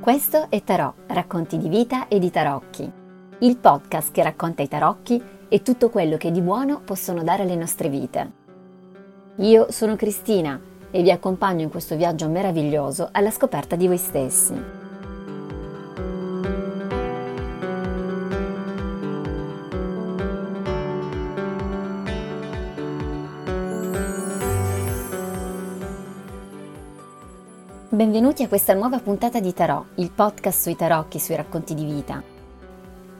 Questo è Tarò, racconti di vita e di tarocchi, il podcast che racconta i tarocchi e tutto quello che di buono possono dare alle nostre vite. Io sono Cristina e vi accompagno in questo viaggio meraviglioso alla scoperta di voi stessi. Benvenuti a questa nuova puntata di Tarot, il podcast sui tarocchi, sui racconti di vita.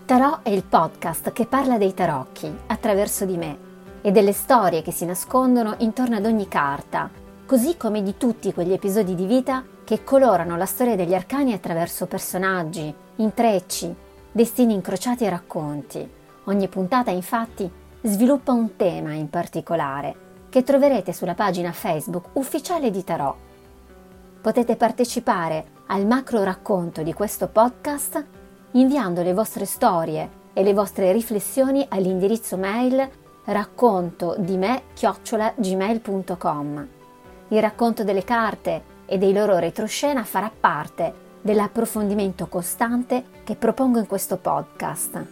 Tarot è il podcast che parla dei tarocchi attraverso di me e delle storie che si nascondono intorno ad ogni carta, così come di tutti quegli episodi di vita che colorano la storia degli arcani attraverso personaggi, intrecci, destini incrociati e racconti. Ogni puntata infatti sviluppa un tema in particolare che troverete sulla pagina Facebook ufficiale di Tarot potete partecipare al macro racconto di questo podcast inviando le vostre storie e le vostre riflessioni all'indirizzo mail racconto di me gmail.com. Il racconto delle carte e dei loro retroscena farà parte dell'approfondimento costante che propongo in questo podcast.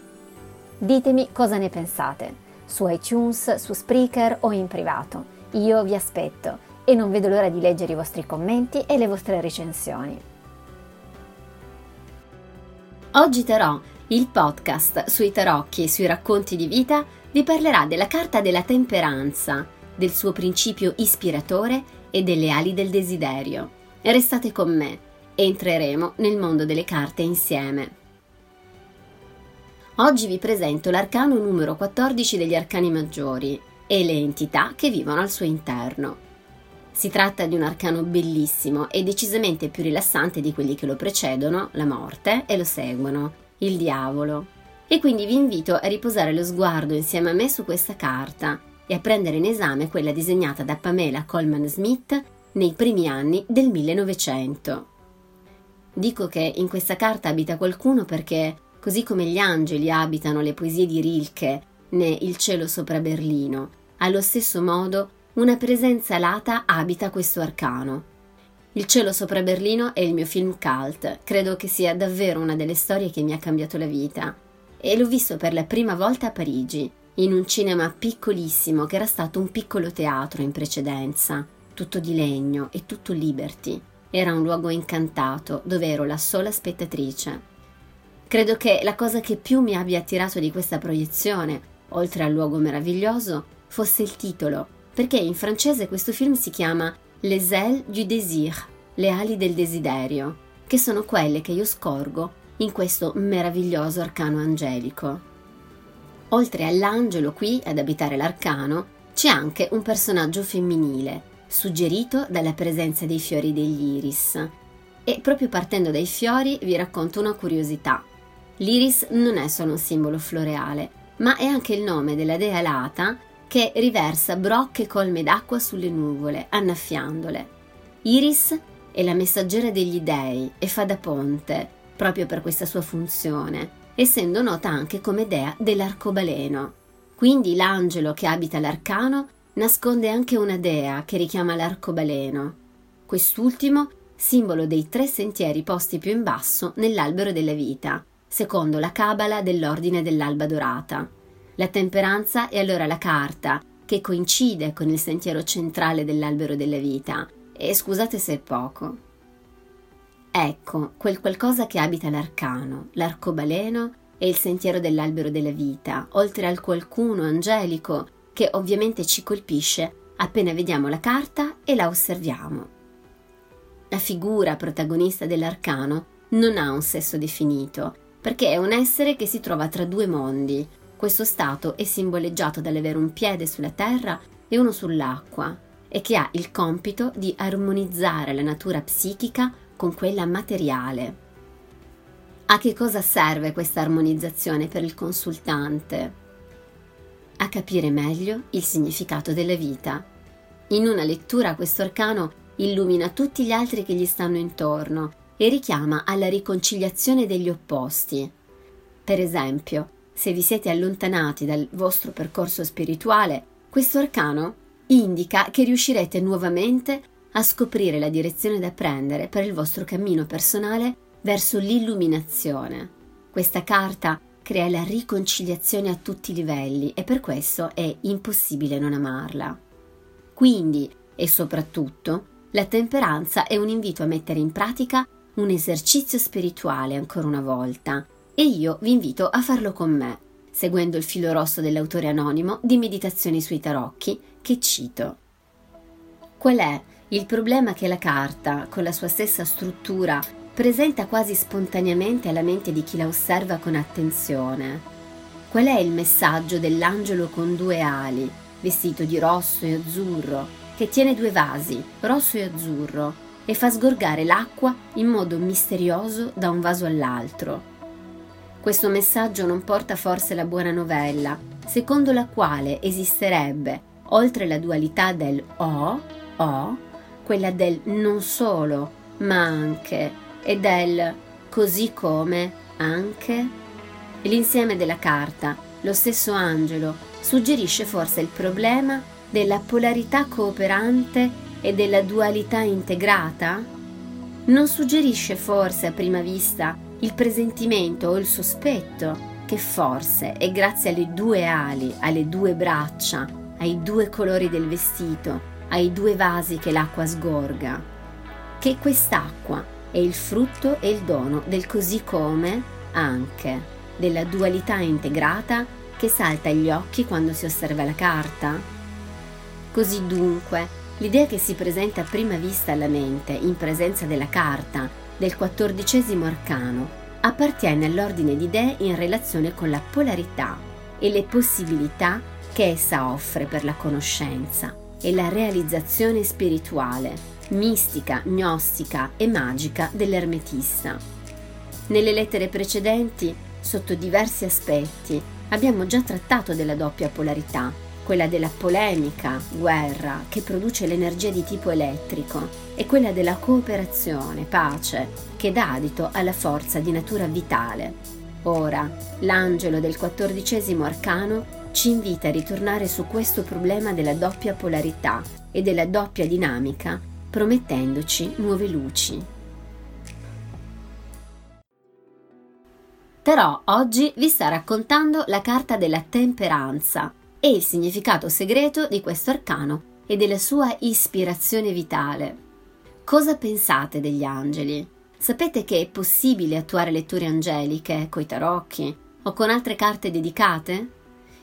Ditemi cosa ne pensate, su iTunes, su Spreaker o in privato. Io vi aspetto e non vedo l'ora di leggere i vostri commenti e le vostre recensioni. Oggi Tarò, il podcast sui tarocchi e sui racconti di vita, vi parlerà della carta della temperanza, del suo principio ispiratore e delle ali del desiderio. Restate con me, entreremo nel mondo delle carte insieme. Oggi vi presento l'arcano numero 14 degli arcani maggiori e le entità che vivono al suo interno. Si tratta di un arcano bellissimo e decisamente più rilassante di quelli che lo precedono, la morte, e lo seguono, il diavolo. E quindi vi invito a riposare lo sguardo insieme a me su questa carta e a prendere in esame quella disegnata da Pamela Coleman Smith nei primi anni del 1900. Dico che in questa carta abita qualcuno perché, così come gli angeli abitano le poesie di Rilke né Il cielo sopra Berlino, allo stesso modo una presenza alata abita questo arcano. Il cielo sopra Berlino è il mio film cult, credo che sia davvero una delle storie che mi ha cambiato la vita. E l'ho visto per la prima volta a Parigi, in un cinema piccolissimo che era stato un piccolo teatro in precedenza, tutto di legno e tutto liberty. Era un luogo incantato dove ero la sola spettatrice. Credo che la cosa che più mi abbia attirato di questa proiezione, oltre al luogo meraviglioso, fosse il titolo, perché in francese questo film si chiama Les ailes du désir, le ali del desiderio, che sono quelle che io scorgo in questo meraviglioso arcano angelico. Oltre all'angelo qui ad abitare l'arcano, c'è anche un personaggio femminile, suggerito dalla presenza dei fiori degli iris. E proprio partendo dai fiori vi racconto una curiosità. L'iris non è solo un simbolo floreale, ma è anche il nome della dea Lata che riversa brocche colme d'acqua sulle nuvole, annaffiandole. Iris è la messaggera degli dei e fa da ponte, proprio per questa sua funzione, essendo nota anche come dea dell'arcobaleno. Quindi l'angelo che abita l'arcano nasconde anche una dea che richiama l'arcobaleno. Quest'ultimo simbolo dei tre sentieri posti più in basso nell'albero della vita, secondo la cabala dell'ordine dell'alba dorata. La temperanza è allora la carta che coincide con il sentiero centrale dell'albero della vita. E scusate se è poco. Ecco, quel qualcosa che abita l'arcano, l'arcobaleno e il sentiero dell'albero della vita, oltre al qualcuno angelico che ovviamente ci colpisce appena vediamo la carta e la osserviamo. La figura protagonista dell'arcano non ha un sesso definito, perché è un essere che si trova tra due mondi, questo stato è simboleggiato dall'avere un piede sulla terra e uno sull'acqua e che ha il compito di armonizzare la natura psichica con quella materiale. A che cosa serve questa armonizzazione per il consultante? A capire meglio il significato della vita. In una lettura questo arcano illumina tutti gli altri che gli stanno intorno e richiama alla riconciliazione degli opposti. Per esempio, se vi siete allontanati dal vostro percorso spirituale, questo arcano indica che riuscirete nuovamente a scoprire la direzione da prendere per il vostro cammino personale verso l'illuminazione. Questa carta crea la riconciliazione a tutti i livelli e per questo è impossibile non amarla. Quindi, e soprattutto, la temperanza è un invito a mettere in pratica un esercizio spirituale ancora una volta e io vi invito a farlo con me, seguendo il filo rosso dell'autore anonimo di Meditazioni sui tarocchi che cito. Qual è il problema che la carta, con la sua stessa struttura, presenta quasi spontaneamente alla mente di chi la osserva con attenzione? Qual è il messaggio dell'angelo con due ali, vestito di rosso e azzurro, che tiene due vasi, rosso e azzurro, e fa sgorgare l'acqua in modo misterioso da un vaso all'altro. Questo messaggio non porta forse la buona novella, secondo la quale esisterebbe, oltre la dualità del o, o, quella del non solo, ma anche, e del così come, anche. L'insieme della carta, lo stesso angelo, suggerisce forse il problema della polarità cooperante e della dualità integrata? Non suggerisce forse a prima vista il presentimento o il sospetto che forse è grazie alle due ali, alle due braccia, ai due colori del vestito, ai due vasi che l'acqua sgorga, che quest'acqua è il frutto e il dono del così come anche, della dualità integrata che salta agli occhi quando si osserva la carta? Così dunque, L'idea che si presenta a prima vista alla mente in presenza della carta del quattordicesimo arcano appartiene all'ordine di idee in relazione con la polarità e le possibilità che essa offre per la conoscenza e la realizzazione spirituale, mistica, gnostica e magica dell'ermetista. Nelle lettere precedenti, sotto diversi aspetti, abbiamo già trattato della doppia polarità quella della polemica, guerra, che produce l'energia di tipo elettrico, e quella della cooperazione, pace, che dà adito alla forza di natura vitale. Ora, l'angelo del quattordicesimo arcano ci invita a ritornare su questo problema della doppia polarità e della doppia dinamica, promettendoci nuove luci. Però oggi vi sta raccontando la carta della temperanza, e il significato segreto di questo arcano e della sua ispirazione vitale. Cosa pensate degli angeli? Sapete che è possibile attuare letture angeliche coi tarocchi o con altre carte dedicate?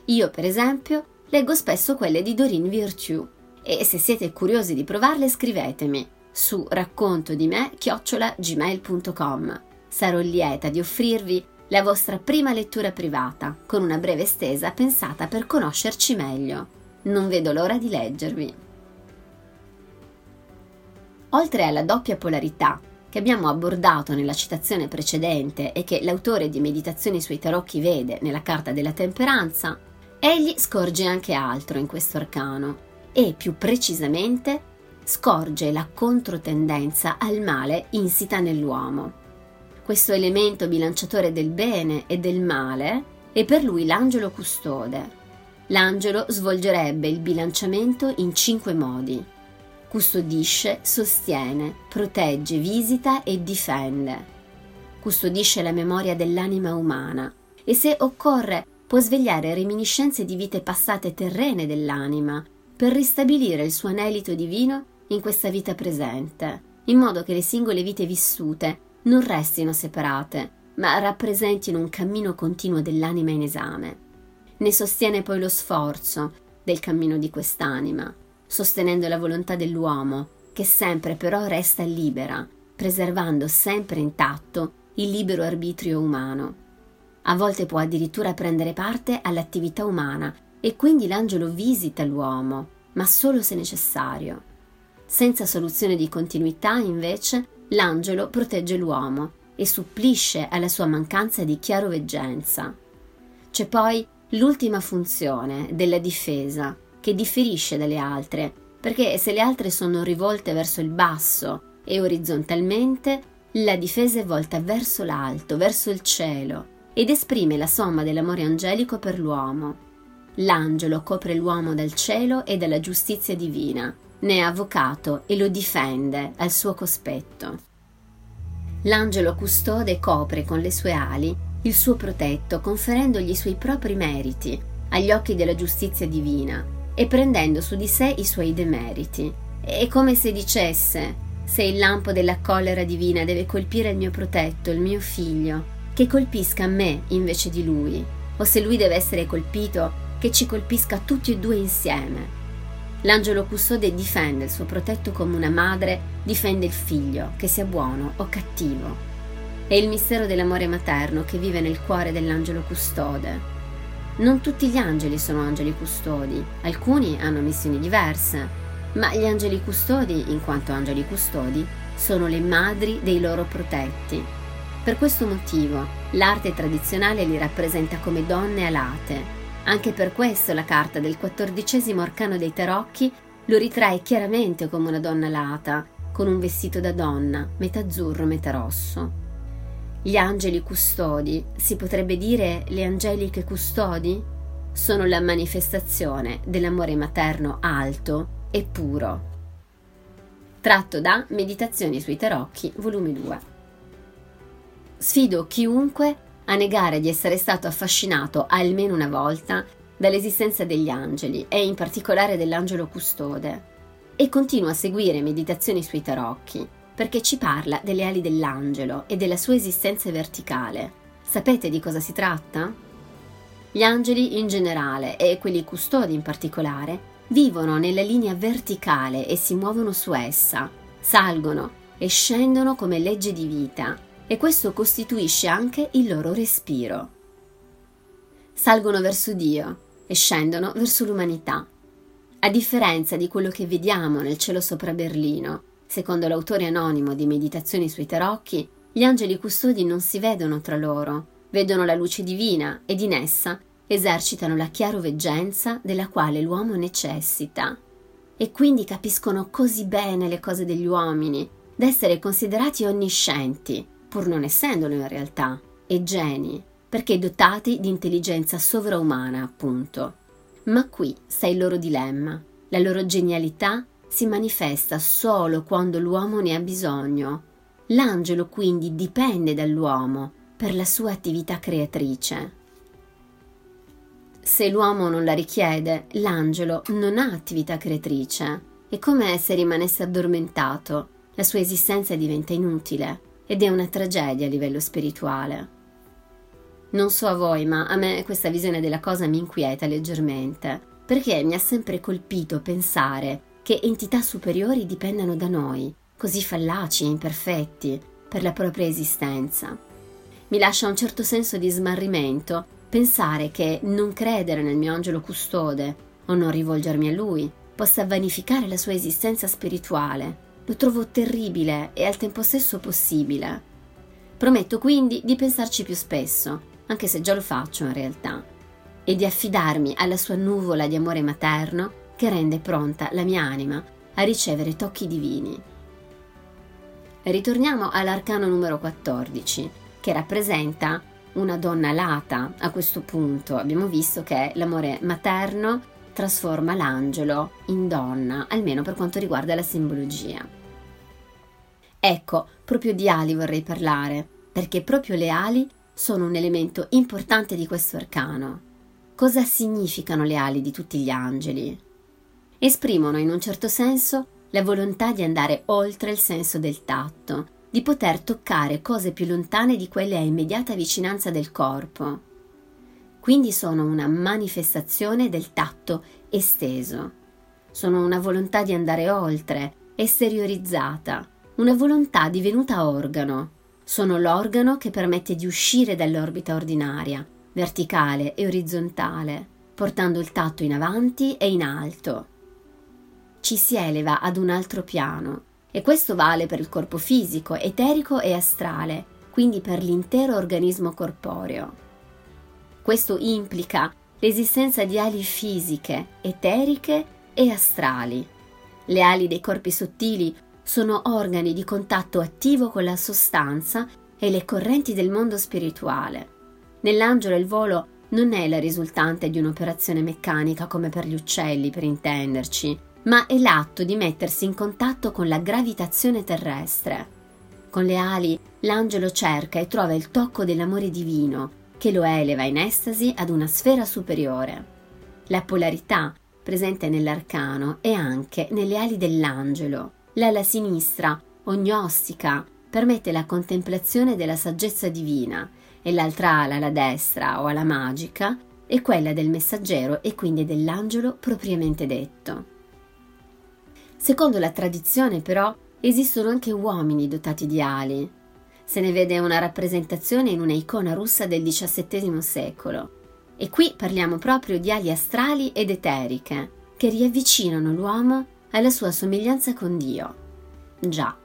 Io, per esempio, leggo spesso quelle di Dorine Virtue e se siete curiosi di provarle scrivetemi su racconto di me gmail.com. Sarò lieta di offrirvi la vostra prima lettura privata, con una breve stesa pensata per conoscerci meglio. Non vedo l'ora di leggervi. Oltre alla doppia polarità che abbiamo abordato nella citazione precedente e che l'autore di Meditazioni sui tarocchi vede nella carta della temperanza, egli scorge anche altro in questo arcano e più precisamente scorge la controtendenza al male insita nell'uomo questo elemento bilanciatore del bene e del male è per lui l'angelo custode. L'angelo svolgerebbe il bilanciamento in cinque modi. Custodisce, sostiene, protegge, visita e difende. Custodisce la memoria dell'anima umana e se occorre può svegliare reminiscenze di vite passate terrene dell'anima per ristabilire il suo anelito divino in questa vita presente, in modo che le singole vite vissute non restino separate, ma rappresentino un cammino continuo dell'anima in esame. Ne sostiene poi lo sforzo del cammino di quest'anima, sostenendo la volontà dell'uomo, che sempre però resta libera, preservando sempre intatto il libero arbitrio umano. A volte può addirittura prendere parte all'attività umana e quindi l'angelo visita l'uomo, ma solo se necessario. Senza soluzione di continuità, invece, l'angelo protegge l'uomo e supplisce alla sua mancanza di chiaroveggenza. C'è poi l'ultima funzione della difesa, che differisce dalle altre, perché se le altre sono rivolte verso il basso e orizzontalmente, la difesa è volta verso l'alto, verso il cielo, ed esprime la somma dell'amore angelico per l'uomo. l'angelo copre l'uomo dal cielo e dalla giustizia divina, ne è avvocato e lo difende al suo cospetto. L'angelo custode copre con le sue ali il suo protetto, conferendogli i suoi propri meriti agli occhi della giustizia divina e prendendo su di sé i suoi demeriti. È come se dicesse, se il lampo della collera divina deve colpire il mio protetto, il mio figlio, che colpisca me invece di lui, o se lui deve essere colpito, che ci colpisca tutti e due insieme. L'angelo custode difende il suo protetto come una madre difende il figlio, che sia buono o cattivo. È il mistero dell'amore materno che vive nel cuore dell'angelo custode. Non tutti gli angeli sono angeli custodi, alcuni hanno missioni diverse, ma gli angeli custodi, in quanto angeli custodi, sono le madri dei loro protetti. Per questo motivo l'arte tradizionale li rappresenta come donne alate. Anche per questo la carta del quattordicesimo arcano dei tarocchi lo ritrae chiaramente come una donna alata, con un vestito da donna, metà azzurro, metà rosso. Gli angeli custodi, si potrebbe dire le angeliche custodi, sono la manifestazione dell'amore materno alto e puro. Tratto da Meditazioni sui tarocchi, volume 2. Sfido chiunque a negare di essere stato affascinato almeno una volta dall'esistenza degli angeli e in particolare dell'angelo custode e continua a seguire Meditazioni sui tarocchi perché ci parla delle ali dell'angelo e della sua esistenza verticale. Sapete di cosa si tratta? Gli angeli in generale e quelli custodi in particolare vivono nella linea verticale e si muovono su essa, salgono e scendono come legge di vita e questo costituisce anche il loro respiro. Salgono verso Dio e scendono verso l'umanità. A differenza di quello che vediamo nel cielo sopra Berlino, secondo l'autore anonimo di Meditazioni sui tarocchi, gli angeli custodi non si vedono tra loro, vedono la luce divina ed in essa esercitano la chiaroveggenza della quale l'uomo necessita e quindi capiscono così bene le cose degli uomini da essere considerati onniscienti, pur non essendolo in realtà, e geni, perché dotati di intelligenza sovraumana, appunto. Ma qui sta il loro dilemma. La loro genialità si manifesta solo quando l'uomo ne ha bisogno. L'angelo quindi dipende dall'uomo per la sua attività creatrice. Se l'uomo non la richiede, l'angelo non ha attività creatrice. È come se rimanesse addormentato. La sua esistenza diventa inutile ed è una tragedia a livello spirituale. Non so a voi, ma a me questa visione della cosa mi inquieta leggermente, perché mi ha sempre colpito pensare che entità superiori dipendano da noi, così fallaci e imperfetti, per la propria esistenza. Mi lascia un certo senso di smarrimento Pensare che non credere nel mio angelo custode o non rivolgermi a lui possa vanificare la sua esistenza spirituale, lo trovo terribile e al tempo stesso possibile. Prometto quindi di pensarci più spesso, anche se già lo faccio in realtà, e di affidarmi alla sua nuvola di amore materno che rende pronta la mia anima a ricevere tocchi divini. Ritorniamo all'arcano numero 14, che rappresenta una donna lata a questo punto. Abbiamo visto che l'amore materno trasforma l'angelo in donna, almeno per quanto riguarda la simbologia. Ecco, proprio di ali vorrei parlare, perché proprio le ali sono un elemento importante di questo arcano. Cosa significano le ali di tutti gli angeli? Esprimono in un certo senso la volontà di andare oltre il senso del tatto, di poter toccare cose più lontane di quelle a immediata vicinanza del corpo. Quindi sono una manifestazione del tatto esteso. Sono una volontà di andare oltre, esteriorizzata, una volontà divenuta organo. Sono l'organo che permette di uscire dall'orbita ordinaria, verticale e orizzontale, portando il tatto in avanti e in alto. Ci si eleva ad un altro piano, e questo vale per il corpo fisico, eterico e astrale, quindi per l'intero organismo corporeo. Questo implica l'esistenza di ali fisiche, eteriche e astrali. Le ali dei corpi sottili sono organi di contatto attivo con la sostanza e le correnti del mondo spirituale. Nell'angelo il volo non è la risultante di un'operazione meccanica come per gli uccelli, per intenderci, ma è l'atto di mettersi in contatto con la gravitazione terrestre. Con le ali l'angelo cerca e trova il tocco dell'amore divino, che lo eleva in estasi ad una sfera superiore. La polarità presente nell'arcano è anche nelle ali dell'angelo. L'ala sinistra, ognostica, permette la contemplazione della saggezza divina e l'altra ala, la destra o ala magica, è quella del messaggero e quindi dell'angelo propriamente detto. Secondo la tradizione, però, esistono anche uomini dotati di ali. Se ne vede una rappresentazione in una icona russa del XVII secolo. E qui parliamo proprio di ali astrali ed eteriche, che riavvicinano l'uomo alla sua somiglianza con Dio. Già,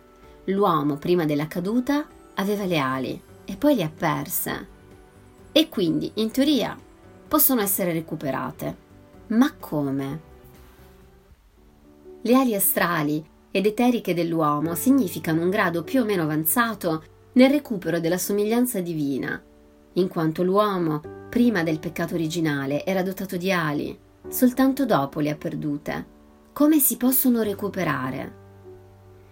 l'uomo prima della caduta aveva le ali e poi le ha perse. E quindi, in teoria, possono essere recuperate. Ma come? Le ali astrali ed eteriche dell'uomo significano un grado più o meno avanzato nel recupero della somiglianza divina, in quanto l'uomo, prima del peccato originale, era dotato di ali, soltanto dopo le ha perdute. Come si possono recuperare?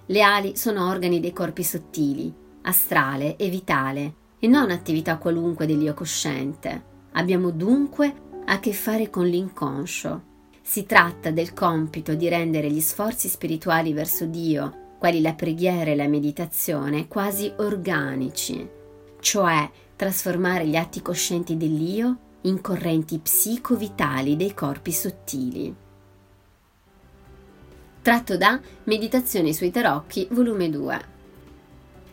Le ali sono organi dei corpi sottili, astrale e vitale, e non attività qualunque dell'io cosciente. Abbiamo dunque a che fare con l'inconscio, si tratta del compito di rendere gli sforzi spirituali verso Dio, quali la preghiera e la meditazione, quasi organici, cioè trasformare gli atti coscienti dell'io in correnti psico-vitali dei corpi sottili. Tratto da Meditazioni sui tarocchi, volume 2.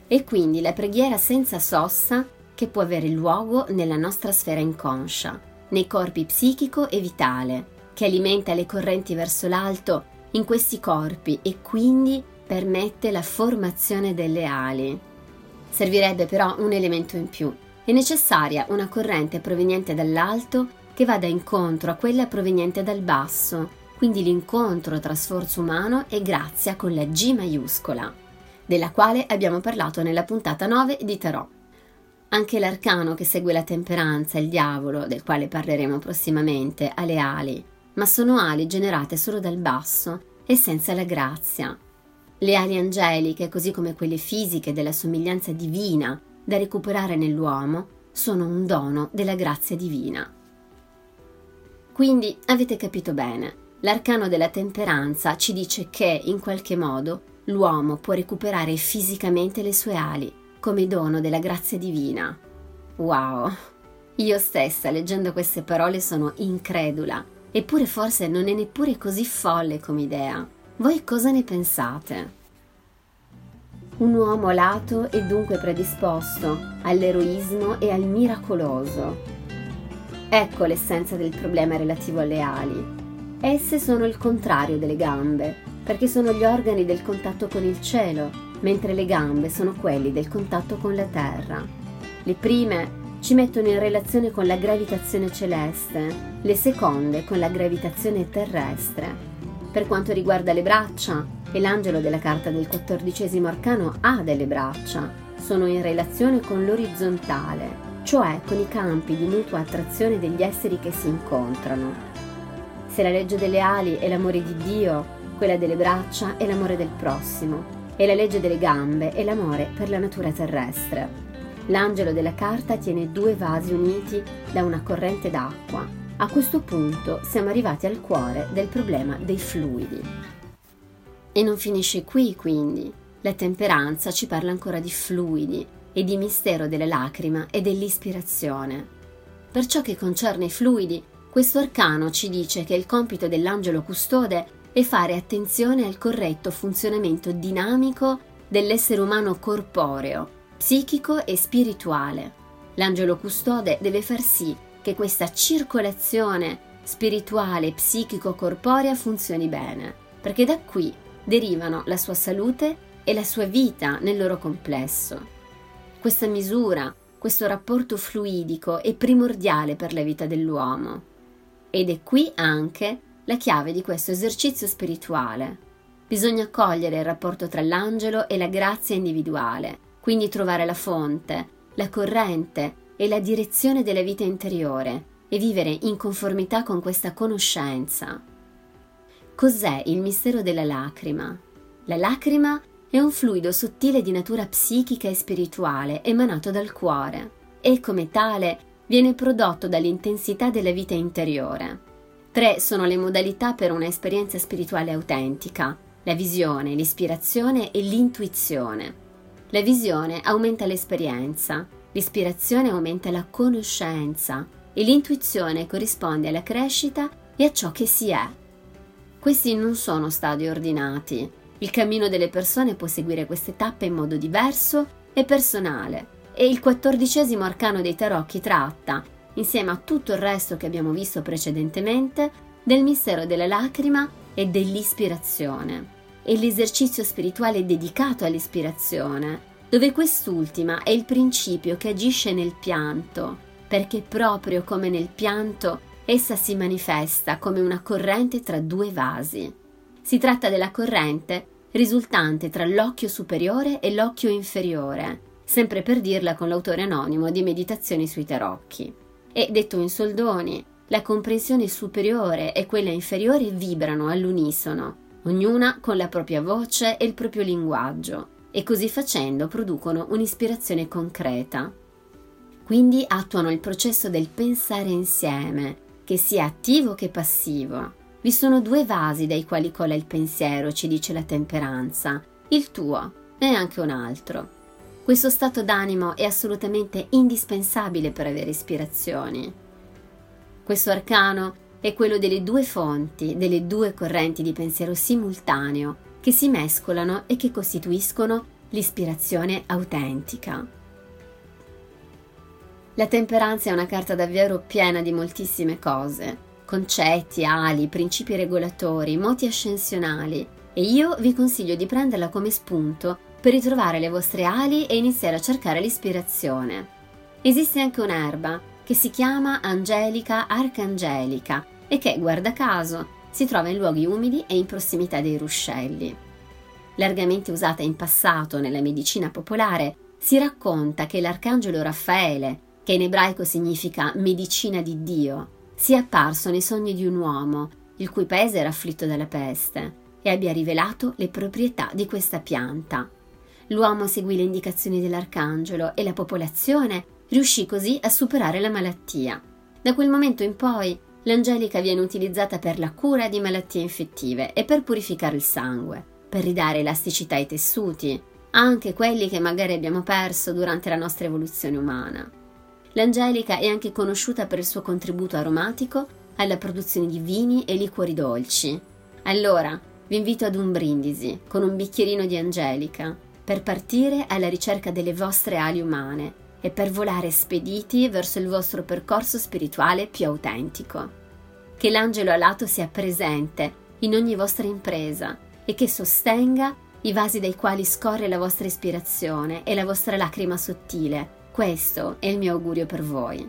E quindi la preghiera senza sosta che può avere luogo nella nostra sfera inconscia, nei corpi psichico e vitale, che alimenta le correnti verso l'alto in questi corpi e quindi permette la formazione delle ali. Servirebbe però un elemento in più. È necessaria una corrente proveniente dall'alto che vada incontro a quella proveniente dal basso, quindi l'incontro tra sforzo umano e grazia con la G maiuscola, della quale abbiamo parlato nella puntata 9 di Tarot. Anche l'arcano che segue la temperanza, il diavolo, del quale parleremo prossimamente, ha le ali, ma sono ali generate solo dal basso e senza la grazia. Le ali angeliche, così come quelle fisiche della somiglianza divina da recuperare nell'uomo, sono un dono della grazia divina. Quindi avete capito bene, l'arcano della temperanza ci dice che, in qualche modo, l'uomo può recuperare fisicamente le sue ali come dono della grazia divina. Wow! Io stessa, leggendo queste parole, sono incredula Eppure forse non è neppure così folle come idea. Voi cosa ne pensate? Un uomo lato e dunque predisposto all'eroismo e al miracoloso. Ecco l'essenza del problema relativo alle ali. Esse sono il contrario delle gambe, perché sono gli organi del contatto con il cielo, mentre le gambe sono quelli del contatto con la terra. Le prime ci mettono in relazione con la gravitazione celeste, le seconde con la gravitazione terrestre. Per quanto riguarda le braccia, e l'angelo della carta del quattordicesimo arcano ha delle braccia, sono in relazione con l'orizzontale, cioè con i campi di mutua attrazione degli esseri che si incontrano. Se la legge delle ali è l'amore di Dio, quella delle braccia è l'amore del prossimo, e la legge delle gambe è l'amore per la natura terrestre. L'angelo della carta tiene due vasi uniti da una corrente d'acqua. A questo punto siamo arrivati al cuore del problema dei fluidi. E non finisce qui, quindi. La temperanza ci parla ancora di fluidi e di mistero della lacrima e dell'ispirazione. Per ciò che concerne i fluidi, questo arcano ci dice che il compito dell'angelo custode è fare attenzione al corretto funzionamento dinamico dell'essere umano corporeo psichico e spirituale. L'angelo custode deve far sì che questa circolazione spirituale, psichico-corporea funzioni bene, perché da qui derivano la sua salute e la sua vita nel loro complesso. Questa misura, questo rapporto fluidico è primordiale per la vita dell'uomo ed è qui anche la chiave di questo esercizio spirituale. Bisogna cogliere il rapporto tra l'angelo e la grazia individuale, quindi trovare la fonte, la corrente e la direzione della vita interiore e vivere in conformità con questa conoscenza. Cos'è il mistero della lacrima? La lacrima è un fluido sottile di natura psichica e spirituale emanato dal cuore e come tale viene prodotto dall'intensità della vita interiore. Tre sono le modalità per un'esperienza spirituale autentica, la visione, l'ispirazione e l'intuizione. La visione aumenta l'esperienza, l'ispirazione aumenta la conoscenza e l'intuizione corrisponde alla crescita e a ciò che si è. Questi non sono stadi ordinati. Il cammino delle persone può seguire queste tappe in modo diverso e personale e il quattordicesimo arcano dei tarocchi tratta, insieme a tutto il resto che abbiamo visto precedentemente, del mistero della lacrima e dell'ispirazione. E l'esercizio spirituale dedicato all'ispirazione, dove quest'ultima è il principio che agisce nel pianto, perché proprio come nel pianto essa si manifesta come una corrente tra due vasi. Si tratta della corrente risultante tra l'occhio superiore e l'occhio inferiore, sempre per dirla con l'autore anonimo di Meditazioni sui tarocchi. E detto in soldoni, la comprensione superiore e quella inferiore vibrano all'unisono, ognuna con la propria voce e il proprio linguaggio, e così facendo producono un'ispirazione concreta. Quindi attuano il processo del pensare insieme, che sia attivo che passivo. Vi sono due vasi dai quali cola il pensiero, ci dice la temperanza, il tuo e anche un altro. Questo stato d'animo è assolutamente indispensabile per avere ispirazioni. Questo arcano è quello delle due fonti, delle due correnti di pensiero simultaneo che si mescolano e che costituiscono l'ispirazione autentica. La temperanza è una carta davvero piena di moltissime cose, concetti, ali, principi regolatori, moti ascensionali, e io vi consiglio di prenderla come spunto per ritrovare le vostre ali e iniziare a cercare l'ispirazione. Esiste anche un'erba che si chiama Angelica Arcangelica e che, guarda caso, si trova in luoghi umidi e in prossimità dei ruscelli. Largamente usata in passato nella medicina popolare, si racconta che l'arcangelo Raffaele, che in ebraico significa medicina di Dio, sia apparso nei sogni di un uomo, il cui paese era afflitto dalla peste, e abbia rivelato le proprietà di questa pianta. L'uomo seguì le indicazioni dell'arcangelo e la popolazione riuscì così a superare la malattia. Da quel momento in poi l'angelica viene utilizzata per la cura di malattie infettive e per purificare il sangue, per ridare elasticità ai tessuti, anche quelli che magari abbiamo perso durante la nostra evoluzione umana. L'Angelica è anche conosciuta per il suo contributo aromatico alla produzione di vini e liquori dolci. Allora, vi invito ad un brindisi con un bicchierino di Angelica per partire alla ricerca delle vostre ali umane e per volare spediti verso il vostro percorso spirituale più autentico. Che l'angelo alato sia presente in ogni vostra impresa e che sostenga i vasi dai quali scorre la vostra ispirazione e la vostra lacrima sottile questo è il mio augurio per voi.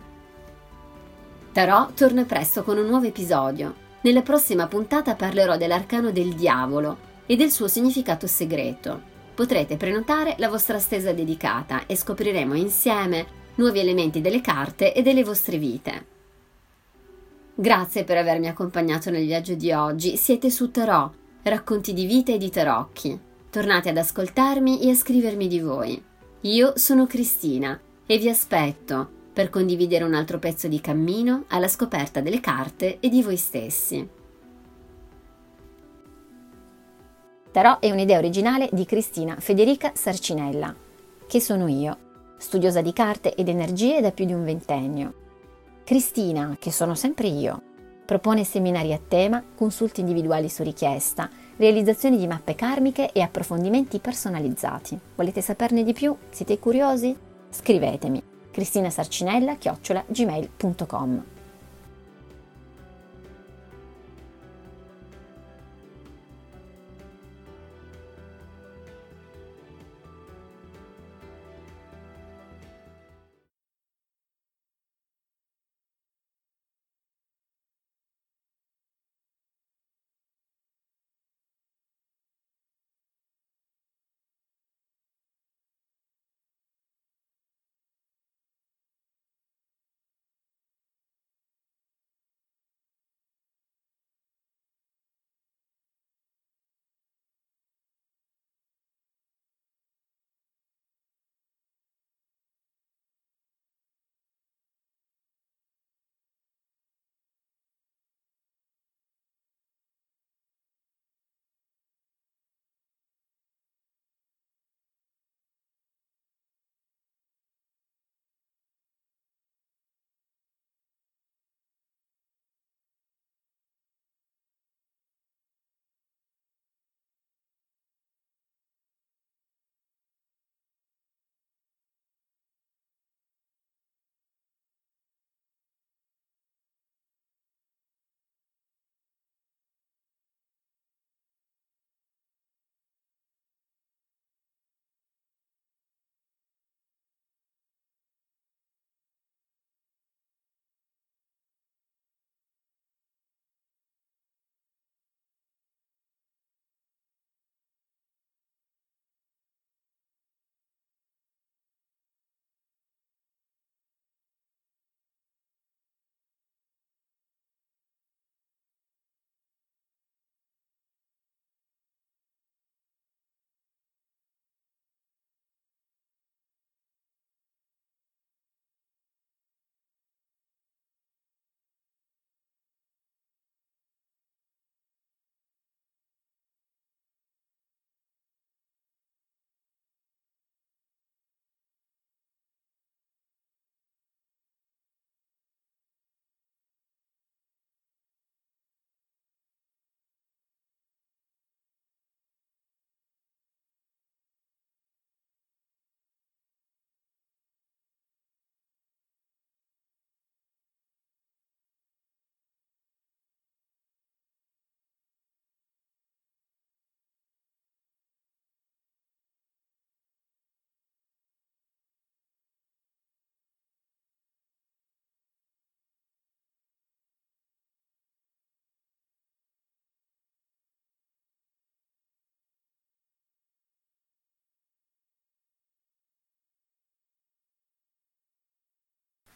Tarò torna presto con un nuovo episodio. Nella prossima puntata parlerò dell'arcano del diavolo e del suo significato segreto. Potrete prenotare la vostra stesa dedicata e scopriremo insieme nuovi elementi delle carte e delle vostre vite. Grazie per avermi accompagnato nel viaggio di oggi. Siete su Tarò, racconti di vita e di tarocchi. Tornate ad ascoltarmi e a scrivermi di voi. Io sono Cristina e vi aspetto per condividere un altro pezzo di cammino alla scoperta delle carte e di voi stessi. Tarot è un'idea originale di Cristina Federica Sarcinella, che sono io, studiosa di carte ed energie da più di un ventennio. Cristina, che sono sempre io, propone seminari a tema, consulti individuali su richiesta, realizzazioni di mappe karmiche e approfondimenti personalizzati. Volete saperne di più? Siete curiosi? scrivetemi cristinasarcinella-gmail.com